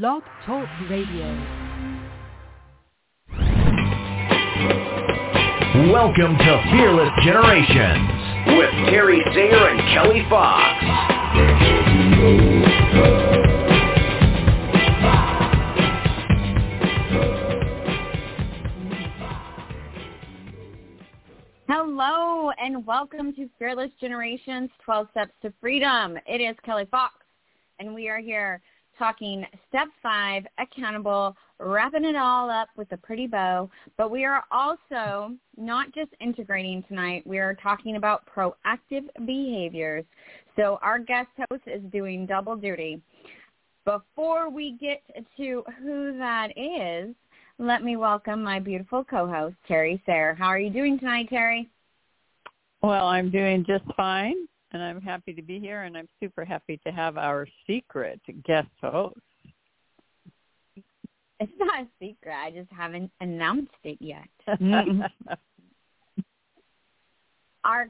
Blog Talk Radio. Welcome to Fearless Generations with Terry Singer and Kelly Fox. Hello and welcome to Fearless Generations 12 Steps to Freedom. It is Kelly Fox and we are here talking step five, accountable, wrapping it all up with a pretty bow. But we are also not just integrating tonight, we are talking about proactive behaviors. So our guest host is doing double duty. Before we get to who that is, let me welcome my beautiful co-host, Terry Sayre. How are you doing tonight, Terry? Well, I'm doing just fine, and I'm happy to be here, and I'm super happy to have our secret guest host. It's not a secret. I just haven't announced it yet. our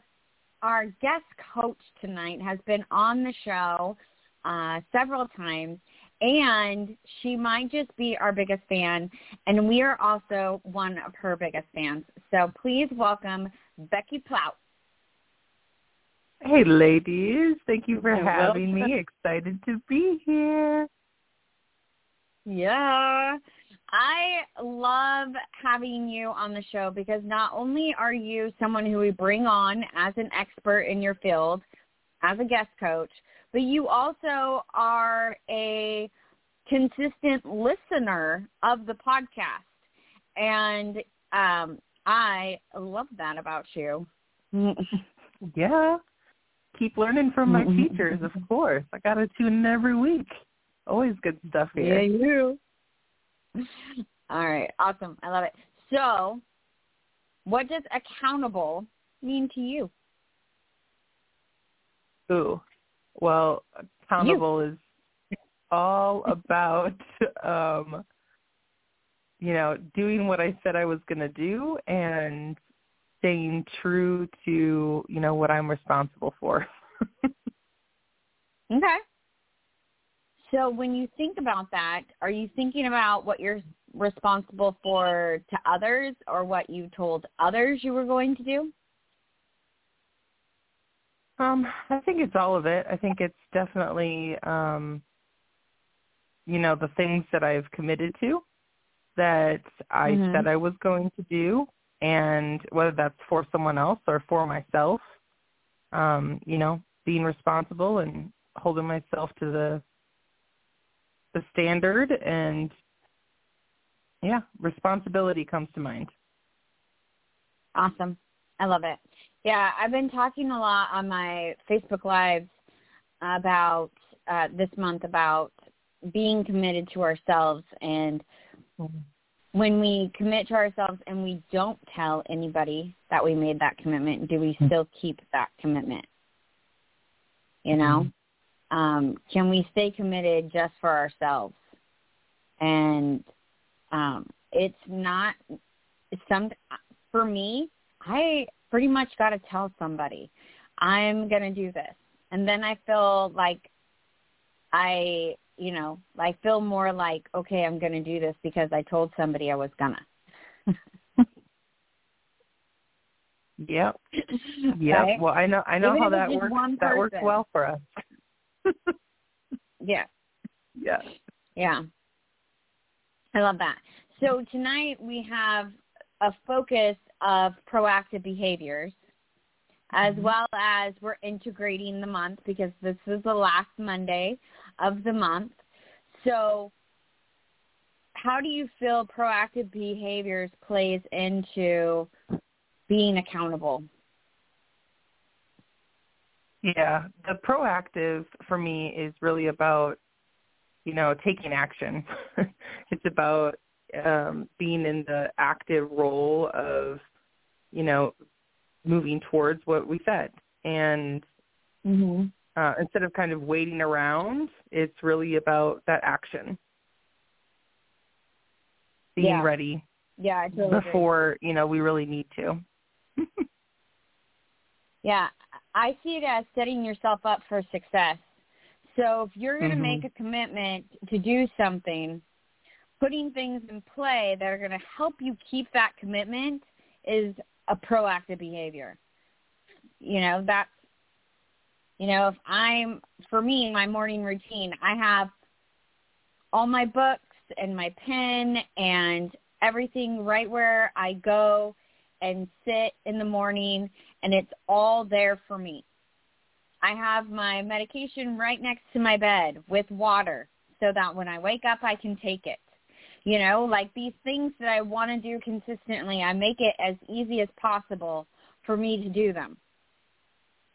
our guest coach tonight has been on the show uh, several times, and she might just be our biggest fan, and we are also one of her biggest fans. So please welcome Becky Ploutz. Hey, ladies. Thank you for Hey, having welcome. me. Excited to be here. Yeah. I love having you on the show because not only are you someone who we bring on as an expert in your field, as a guest coach, but you also are a consistent listener of the podcast. And um, I love that about you. Yeah. Keep learning from my teachers, of course. I got to tune in every week. Always good stuff here. Yeah, you. All right, awesome. I love it. So, what does accountable mean to you? Ooh. Well, accountable is all about um you know, doing what I said I was going to do and staying true to, you know, what I'm responsible for. Okay. So when you think about that, are you thinking about what you're responsible for to others or what you told others you were going to do? Um, I think it's all of it. I think it's definitely um you know, the things that I've committed to that I Mhm. said I was going to do and whether that's for someone else or for myself, um, you know, being responsible and holding myself to the the standard and yeah, responsibility comes to mind. Awesome. I love it. Yeah, I've been talking a lot on my Facebook Lives about uh, this month about being committed to ourselves and when we commit to ourselves and we don't tell anybody that we made that commitment, do we still keep that commitment? You know? Um, can we stay committed just for ourselves? And um, it's not some for me, I pretty much got to tell somebody I'm going to do this. And then I feel like I, you know, I feel more like, okay, I'm going to do this because I told somebody I was going to. Yep. Yep. Right? Well, I know I know Even how that works. That works well for us. Yeah. yeah. Yeah. I love that. So tonight we have a focus of proactive behaviors as mm-hmm. well as we're integrating the month because this is the last Monday of the month. So how do you feel proactive behaviors plays into being accountable? Yeah, the proactive for me is really about, you know, taking action. it's about um, being in the active role of, you know, moving towards what we said. And Mm-hmm. Uh, instead of kind of waiting around, it's really about that action. Being Yeah. ready Yeah, I totally agree. before, you know, we really need to. Yeah, I see it as setting yourself up for success. So if you're going to Mhm. make a commitment to do something, putting things in play that are going to help you keep that commitment is a proactive behavior. You know, that's you know, if I'm for me my morning routine, I have all my books and my pen and everything right where I go and sit in the morning and it's all there for me. I have my medication right next to my bed with water so that when I wake up I can take it. You know, like these things that I want to do consistently, I make it as easy as possible for me to do them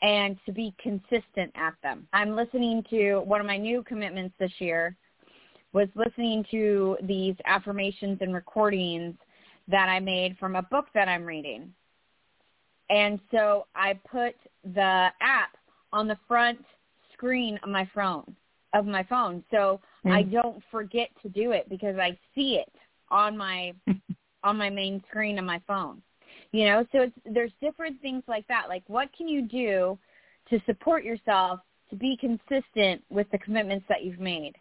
and to be consistent at them. I'm listening to one of my new commitments this year was listening to these affirmations and recordings that I made from a book that I'm reading. And so I put the app on the front screen of my phone of my phone so Mm. I don't forget to do it because I see it on my on my main screen of my phone. You know, so it's there's different things like that. Like what can you do to support yourself to be consistent with the commitments that you've made?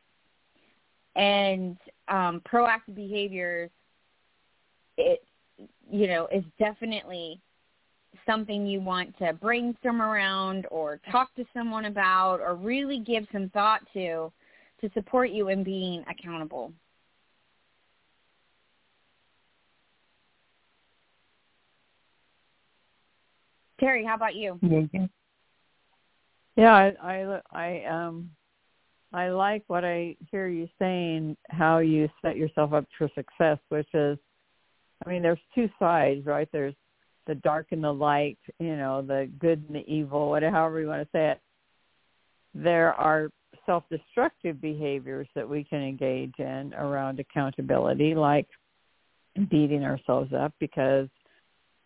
And um proactive behaviors it you know is definitely something you want to brainstorm around or talk to someone about or really give some thought to to support you in being accountable. Terry, how about you? Yeah. I, I, I, um, I like what I hear you saying. How you set yourself up for success, which is, I mean, there's two sides, right? There's the dark and the light. You know, the good and the evil, whatever, however you want to say it. There are self-destructive behaviors that we can engage in around accountability, like beating ourselves up because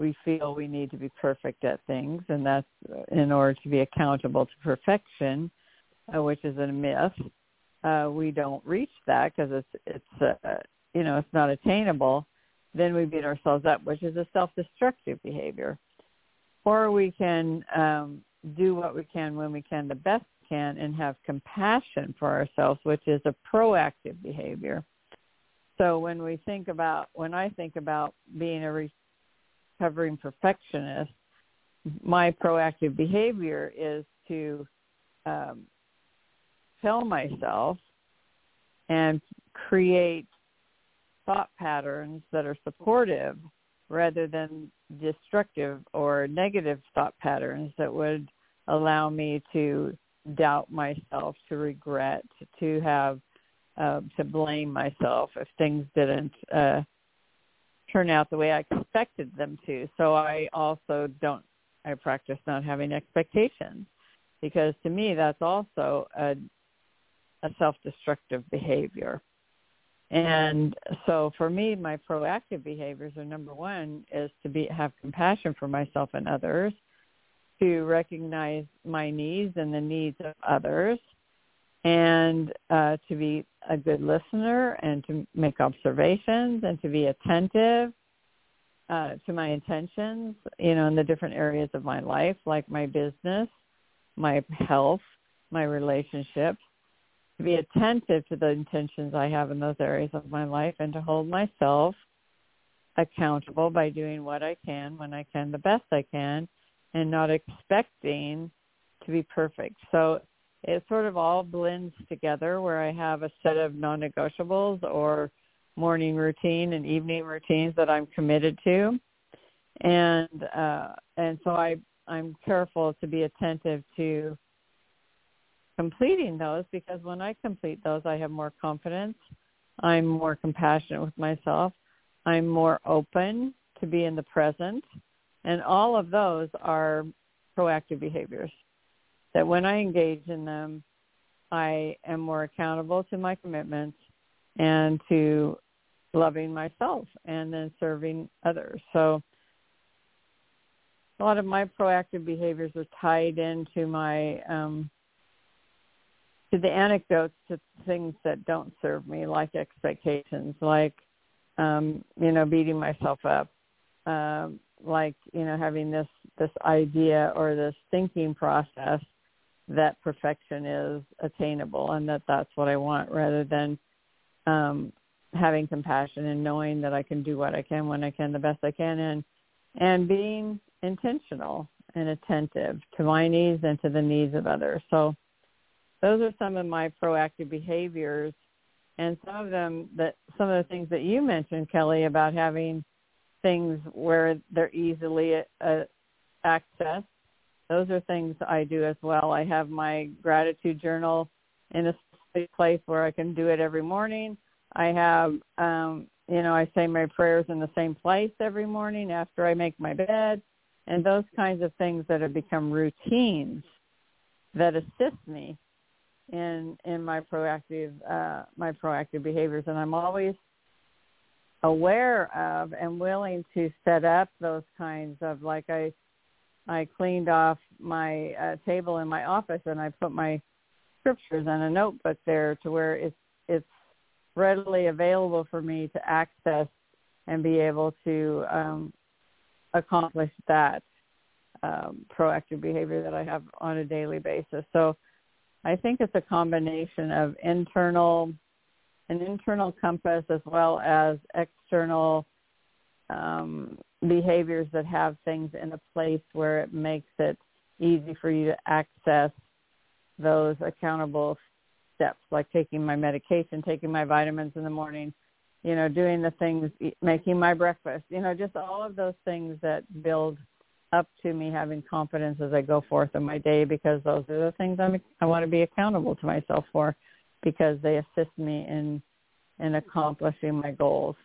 we feel we need to be perfect at things, and that's in order to be accountable to perfection, uh, which is a myth. Uh, we don't reach that because it's it's uh, you know it's not attainable. Then we beat ourselves up, which is a self-destructive behavior. Or we can um, do what we can when we can the best we can and have compassion for ourselves, which is a proactive behavior. So when we think about when I think about being a re- recovering perfectionist, my proactive behavior is to um, tell myself and create thought patterns that are supportive rather than destructive or negative thought patterns that would allow me to doubt myself, to regret, to have uh, to blame myself if things didn't uh, turn out the way I expected them to. So I also don't, I practice not having expectations because to me that's also a, a self-destructive behavior. And so for me, my proactive behaviors are number one is to be have compassion for myself and others, to recognize my needs and the needs of others, and uh, to be a good listener and to make observations and to be attentive uh, to my intentions, you know, in the different areas of my life, like my business, my health, my relationships, to be attentive to the intentions I have in those areas of my life and to hold myself accountable by doing what I can when I can the best I can and not expecting to be perfect. So it sort of all blends together where I have a set of non-negotiables or morning routine and evening routines that I'm committed to. And uh and so I I'm careful to be attentive to completing those because when I complete those I have more confidence. I'm more compassionate with myself. I'm more open to be in the present. And all of those are proactive behaviors that when I engage in them, I am more accountable to my commitments and to loving myself and then serving others. So a lot of my proactive behaviors are tied into my um, to the anecdotes to things that don't serve me, like expectations, like um, you know beating myself up, um, like you know having this this idea or this thinking process that perfection is attainable and that that's what I want rather than um having compassion and knowing that I can do what I can when I can the best I can and and being intentional and attentive to my needs and to the needs of others. So those are some of my proactive behaviors and some of them that some of the things that you mentioned Kelly about having things where they're easily uh, accessed those are things I do as well. I have my gratitude journal in a place where I can do it every morning. I have, um, you know, I say my prayers in the same place every morning after I make my bed, and those kinds of things that have become routines that assist me in in my proactive uh, my proactive behaviors, and I'm always aware of and willing to set up those kinds of like I I cleaned off my uh, table in my office and I put my scriptures and a notebook there to where it's it's readily available for me to access and be able to um, accomplish that um, proactive behavior that I have on a daily basis. So I think it's a combination of internal an internal compass as well as external um, behaviors that have things in a place where it makes it easy for you to access those accountable steps, like taking my medication, taking my vitamins in the morning, you know, doing the things, making my breakfast, you know, just all of those things that build up to me having confidence as I go forth in my day because those are the things I'm, I want to be accountable to myself for because they assist me in in accomplishing my goals.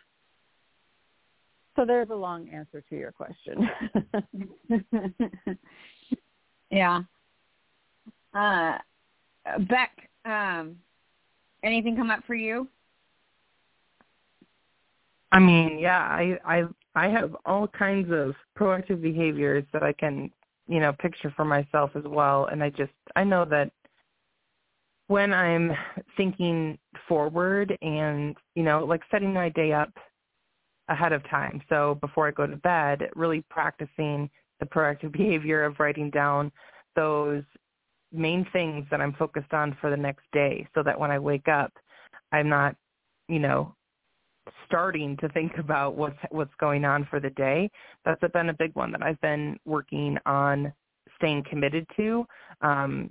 So there's a long answer to your question. yeah. Uh, Beck, um, anything come up for you? I mean, yeah, I I I have all kinds of proactive behaviors that I can, you know, picture for myself as well and I just I know that when I'm thinking forward and, you know, like setting my day up ahead of time. So before I go to bed, really practicing the proactive behavior of writing down those main things that I'm focused on for the next day so that when I wake up, I'm not, you know, starting to think about what's what's going on for the day. That's been a big one that I've been working on staying committed to um,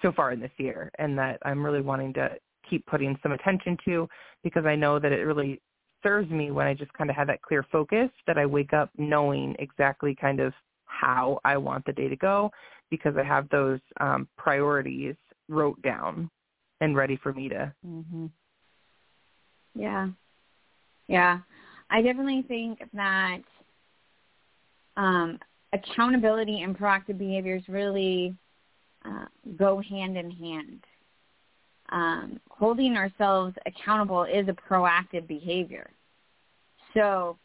so far in this year, and that I'm really wanting to keep putting some attention to because I know that it really serves me when I just kind of have that clear focus that I wake up knowing exactly kind of how I want the day to go because I have those um, priorities wrote down and ready for me to. Mm-hmm. Yeah, yeah. I definitely think that um, accountability and proactive behaviors really uh, go hand in hand um, holding ourselves accountable is a proactive behavior. So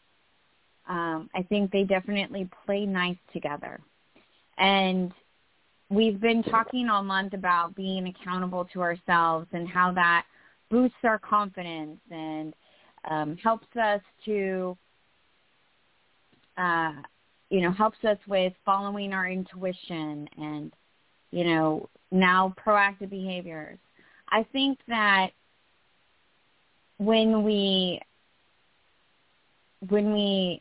um, I think they definitely play nice together. And we've been talking all month about being accountable to ourselves and how that boosts our confidence and um, helps us to, uh, you know, helps us with following our intuition and, you know, now proactive behaviors. I think that when we when we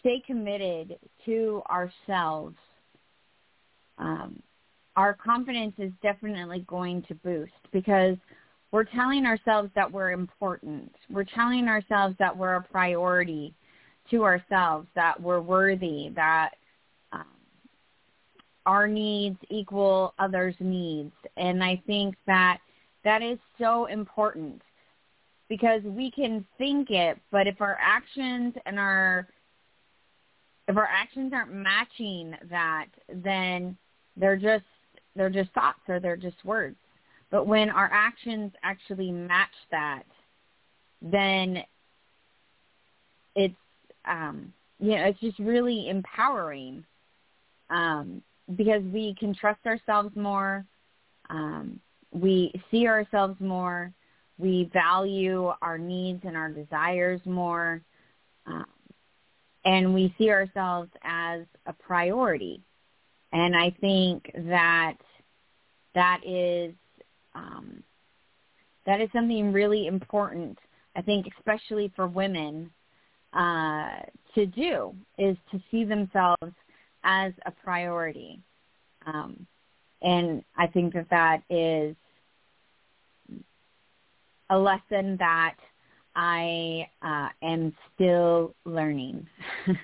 stay committed to ourselves, um, our confidence is definitely going to boost because we're telling ourselves that we're important. We're telling ourselves that we're a priority to ourselves, that we're worthy, that our needs equal others' needs. And I think that that is so important because we can think it, but if our actions and our if our actions aren't matching that, then they're just they're just thoughts or they're just words. But when our actions actually match that, then it's um you know, it's just really empowering. Um because we can trust ourselves more. Um, we see ourselves more. We value our needs and our desires more. Um, and we see ourselves as a priority. And I think that that is um, that is something really important. I think, especially for women, uh, to do is to see themselves as a priority. Um, and I think that that is a lesson that I uh, am still learning.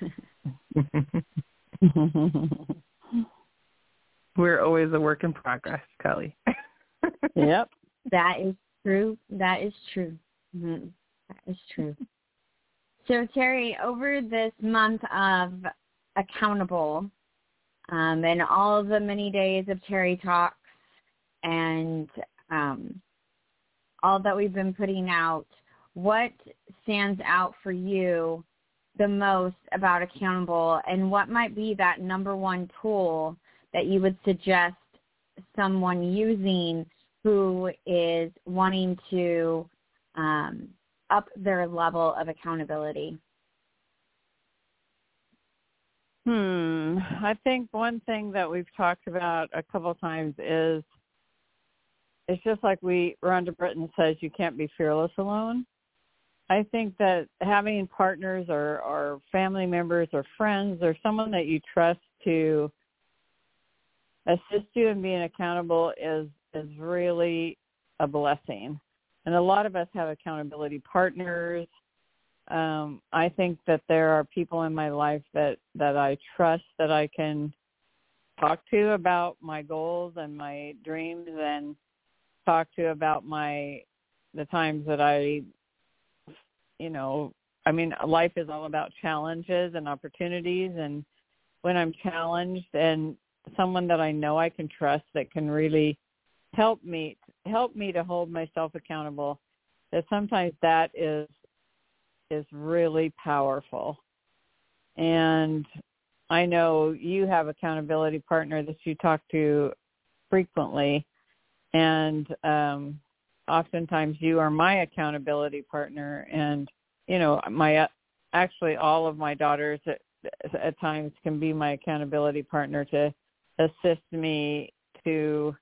We're always a work in progress, Kelly. yep. That is true. That is true. Mm-hmm. That is true. So Terry, over this month of accountable, um, and all the many days of Terry talks, and um, all that we've been putting out, what stands out for you the most about accountable, and what might be that number one tool that you would suggest someone using who is wanting to um, up their level of accountability? Hmm. I think one thing that we've talked about a couple of times is it's just like we Rhonda Britten says you can't be fearless alone. I think that having partners or, or family members or friends or someone that you trust to assist you in being accountable is is really a blessing. And a lot of us have accountability partners. Um, I think that there are people in my life that, that I trust that I can talk to about my goals and my dreams and talk to about my the times that I you know, I mean life is all about challenges and opportunities. And when I'm challenged and someone that I know I can trust that can really help me help me to hold myself accountable that sometimes that is is really powerful and i know you have accountability partner that you talk to frequently and um oftentimes you are my accountability partner and you know my actually all of my daughters at, at times can be my accountability partner to assist me to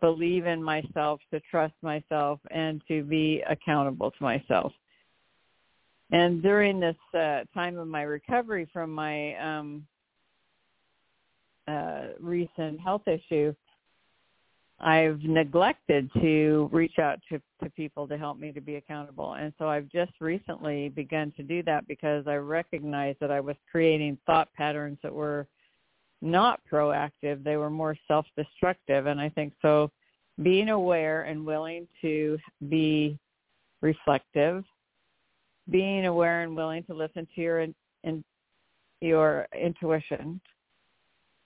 believe in myself, to trust myself, and to be accountable to myself. And during this uh, time of my recovery from my um, uh, recent health issue, I've neglected to reach out to, to people to help me to be accountable. And so I've just recently begun to do that because I recognized that I was creating thought patterns that were – not proactive. They were more self-destructive. And I think so being aware and willing to be reflective, being aware and willing to listen to your in, in, your intuition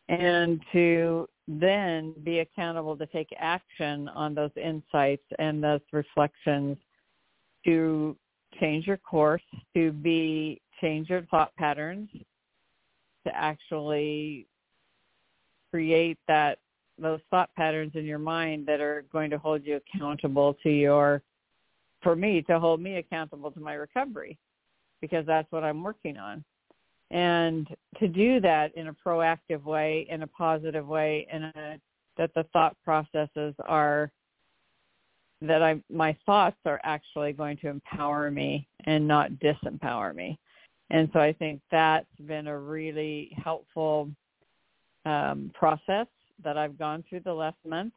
and to then be accountable to take action on those insights and those reflections to change your course, to be change your thought patterns, to actually create that those thought patterns in your mind that are going to hold you accountable to your for me to hold me accountable to my recovery because that's what I'm working on. And to do that in a proactive way, in a positive way, in a that the thought processes are that I my thoughts are actually going to empower me and not disempower me. And so I think that's been a really helpful um, process that I've gone through the last month,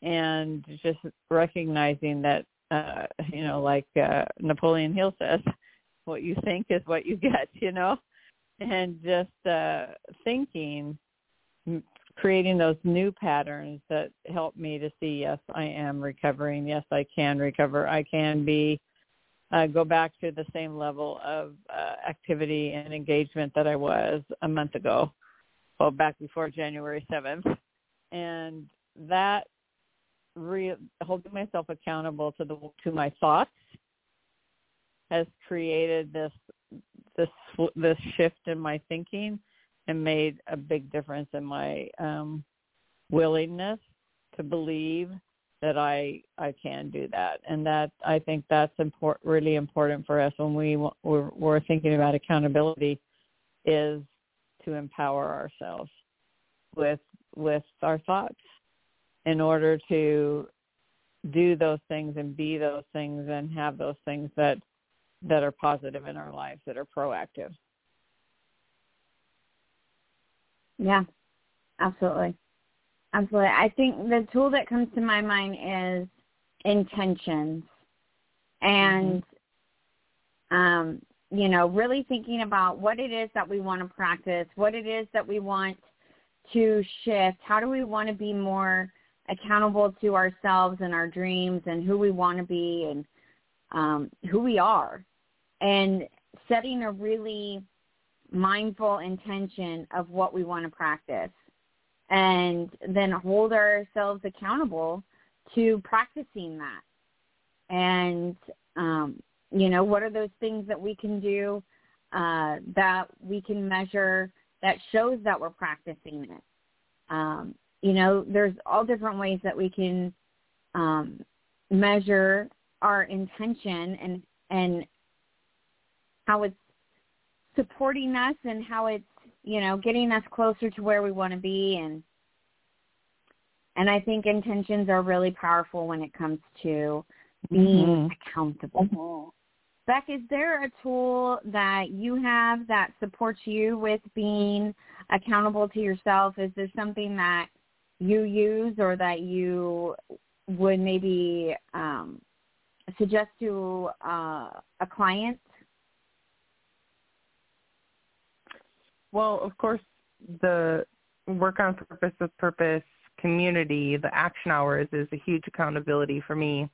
and just recognizing that uh, you know, like uh, Napoleon Hill says, what you think is what you get, you know, and just uh, thinking, creating those new patterns that help me to see, yes, I am recovering. Yes, I can recover. I can be uh, go back to the same level of uh, activity and engagement that I was a month ago well back before January 7th, and that re- holding myself accountable to the to my thoughts has created this this this shift in my thinking and made a big difference in my um, willingness to believe that I I can do that, and that I think that's important, really important for us when we we're, we're thinking about accountability, is to empower ourselves with with our thoughts in order to do those things and be those things and have those things that that are positive in our lives that are proactive. Yeah, absolutely. Absolutely. I think the tool that comes to my mind is intentions. And mm-hmm. um, you know, really thinking about what it is that we want to practice, what it is that we want to shift, how do we want to be more accountable to ourselves and our dreams and who we want to be and um, who we are. And setting a really mindful intention of what we want to practice. And then hold ourselves accountable to practicing that. And um, you know what are those things that we can do uh, that we can measure that shows that we're practicing it? Um, you know, there's all different ways that we can um, measure our intention and and how it's supporting us and how it's you know getting us closer to where we want to be and and I think intentions are really powerful when it comes to being mm-hmm. accountable. Mm-hmm. Beck, is there a tool that you have that supports you with being accountable to yourself? Is there something that you use or that you would maybe um, suggest to uh, a client? Well, of course, the work on purpose with purpose community, the action hours is a huge accountability for me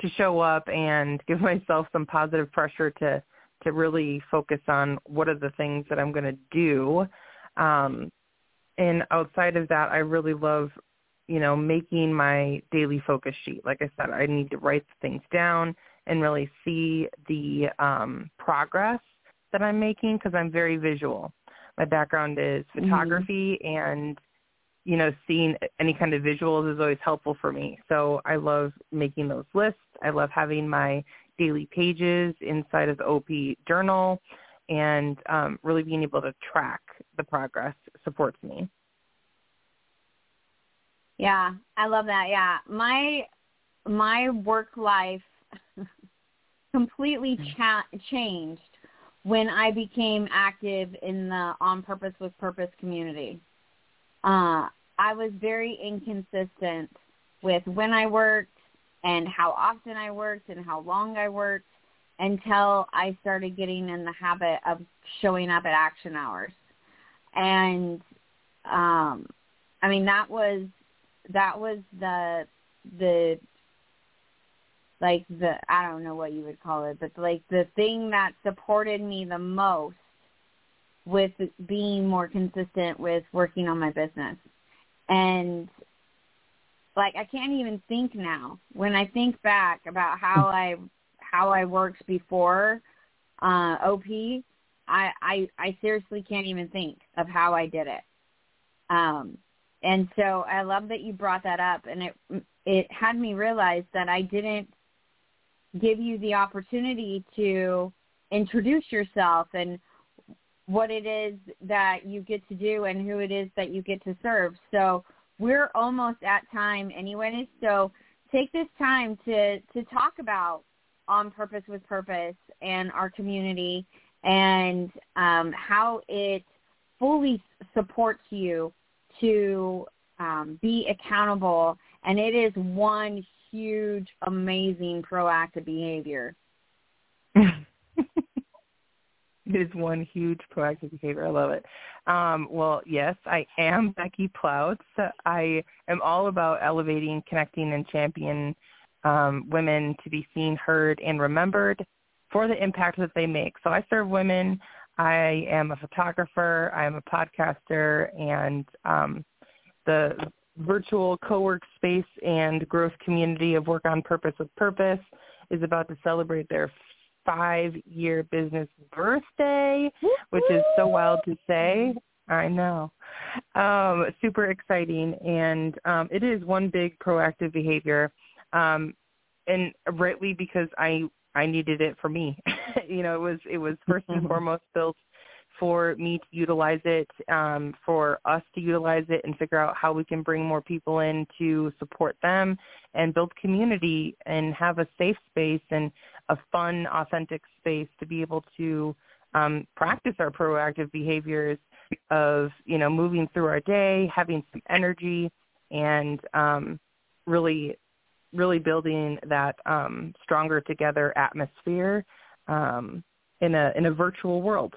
to show up and give myself some positive pressure to to really focus on what are the things that I'm going to do. Um, and outside of that, I really love, you know, making my daily focus sheet. Like I said, I need to write things down and really see the um, progress that I'm making because I'm very visual. My background is mm-hmm. photography mm-hmm. and you know, seeing any kind of visuals is always helpful for me. So I love making those lists. I love having my daily pages inside of the OP journal and um, really being able to track the progress supports me. Yeah, I love that. Yeah, my my work life completely cha- changed when I became active in the On Purpose with Purpose community. Uh, I was very inconsistent with when I worked and how often I worked and how long I worked until I started getting in the habit of showing up at action hours. And um I mean that was that was the the like the I don't know what you would call it, but like the thing that supported me the most with being more consistent with working on my business. And like I can't even think now. When I think back about how I how I worked before uh, OP, I, I I seriously can't even think of how I did it. Um, and so I love that you brought that up, and it it had me realize that I didn't give you the opportunity to introduce yourself and what it is that you get to do and who it is that you get to serve. So we're almost at time anyway. So take this time to to talk about on purpose with purpose and our community and um, how it fully supports you to um, be accountable. And it is one huge, amazing proactive behavior. It is one huge proactive behavior. I love it. Um, well, yes, I am Becky Ploutz. I am all about elevating, connecting, and championing um, women to be seen, heard, and remembered for the impact that they make. So I serve women. I am a photographer. I am a podcaster, and um, the virtual co-work space and growth community of Work on Purpose with Purpose is about to celebrate their five-year business birthday, which is so wild to say. I know. Um, super exciting, and um, it is one big proactive behavior um, and rightly because I I needed it for me. you know, it was it was first and foremost built for me to utilize it, um, for us to utilize it and figure out how we can bring more people in to support them and build community and have a safe space and a fun, authentic space to be able to um, practice our proactive behaviors of, you know, moving through our day, having some energy and um, really really building that um, stronger together atmosphere um, in a in a virtual world.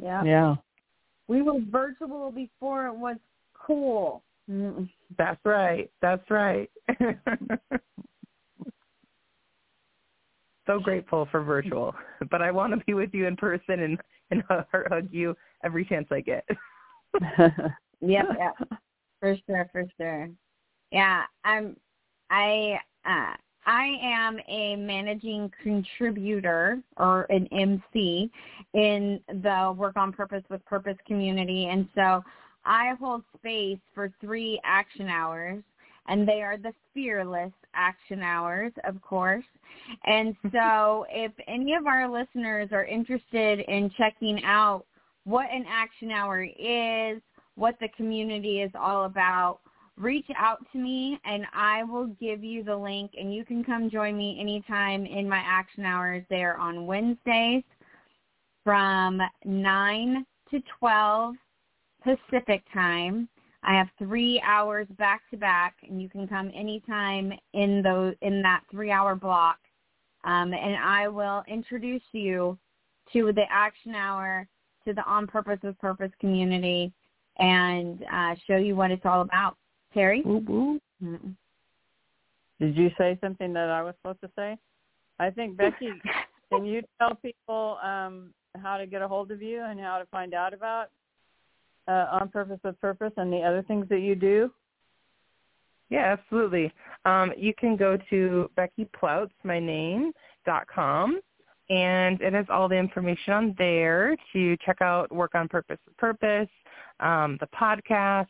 Yeah. Yeah. We were virtual before it was cool. Mm-mm. That's right. That's right. so grateful for virtual, but I want to be with you in person and and hug you every chance I get. yep, yep. For sure, for sure. Yeah, I'm I uh I am a managing contributor or an MC in the Work on Purpose with Purpose community. And so I hold space for three action hours, and they are the fearless action hours, of course. And so if any of our listeners are interested in checking out what an action hour is, what the community is all about, reach out to me and I will give you the link and you can come join me anytime in my action hours there on Wednesdays from 9 to 12 Pacific time. I have three hours back to back and you can come anytime in those in that three hour block. Um, and I will introduce you to the action hour, to the On Purpose with Purpose community, and uh, show you what it's all about. Terry? Ooh, ooh. Did you say something that I was supposed to say? I think Becky, can you tell people um, how to get a hold of you and how to find out about uh, On Purpose with Purpose and the other things that you do? Yeah, absolutely. Um, you can go to Becky Ploutz, my name, dot com, and it has all the information on there to check out Work on Purpose with Purpose, um, the podcast,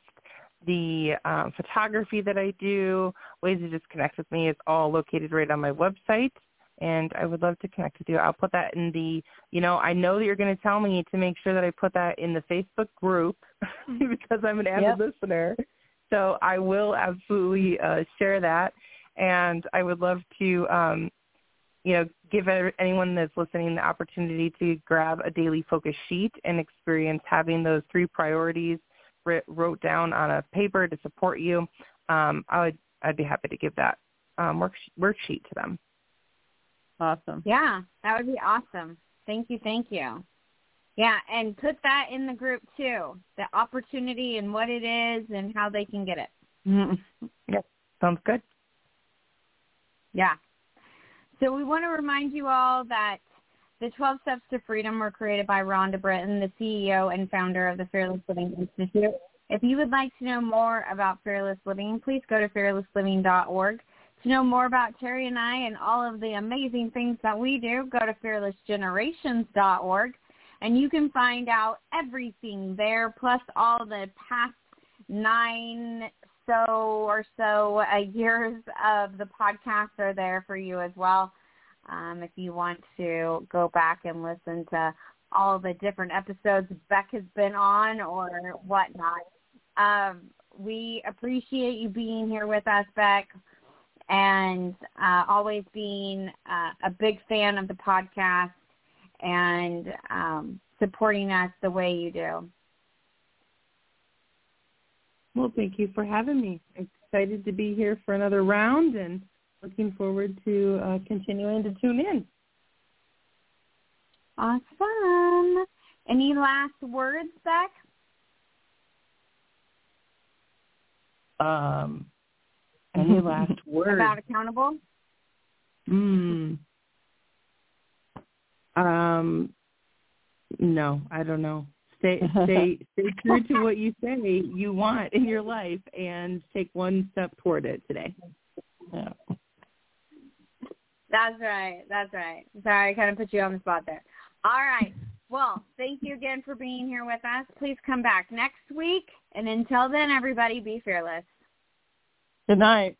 the um, photography that I do, ways to just connect with me is all located right on my website. And I would love to connect with you. I'll put that in the, you know, I know that you're going to tell me to make sure that I put that in the Facebook group because I'm an avid yep. listener. So I will absolutely uh, share that. And I would love to, um, you know, give anyone that's listening the opportunity to grab a daily focus sheet and experience having those three priorities – wrote down on a paper to support you, um, I would I'd be happy to give that um, work, worksheet to them. Awesome. Yeah, that would be awesome. Thank you, thank you. Yeah, and put that in the group too, the opportunity and what it is and how they can get it. Yep, sounds good. Yeah. So we want to remind you all that the 12 Steps to Freedom were created by Rhonda Britten, the CEO and founder of the Fearless Living Institute. If you would like to know more about Fearless Living, please go to fearlessliving.org. To know more about Terry and I and all of the amazing things that we do, go to fearlessgenerations.org. And you can find out everything there, plus all the past nine so or so uh, years of the podcast are there for you as well um, if you want to go back and listen to all the different episodes Beck has been on or whatnot. Um, we appreciate you being here with us, Beck, and uh, always being uh, a big fan of the podcast and um, supporting us the way you do. Well, thank you for having me. Excited to be here for another round and looking forward to uh, continuing to tune in. Awesome. Any last words, Beck? Um, any last words about accountable? Hmm. Um. No, I don't know. Stay, stay, stay true to what you say you want in your life, and take one step toward it today. Yeah. That's right. That's right. Sorry, I kind of put you on the spot there. All right. Well, thank you again for being here with us. Please come back next week. And until then, everybody, be fearless. Good night.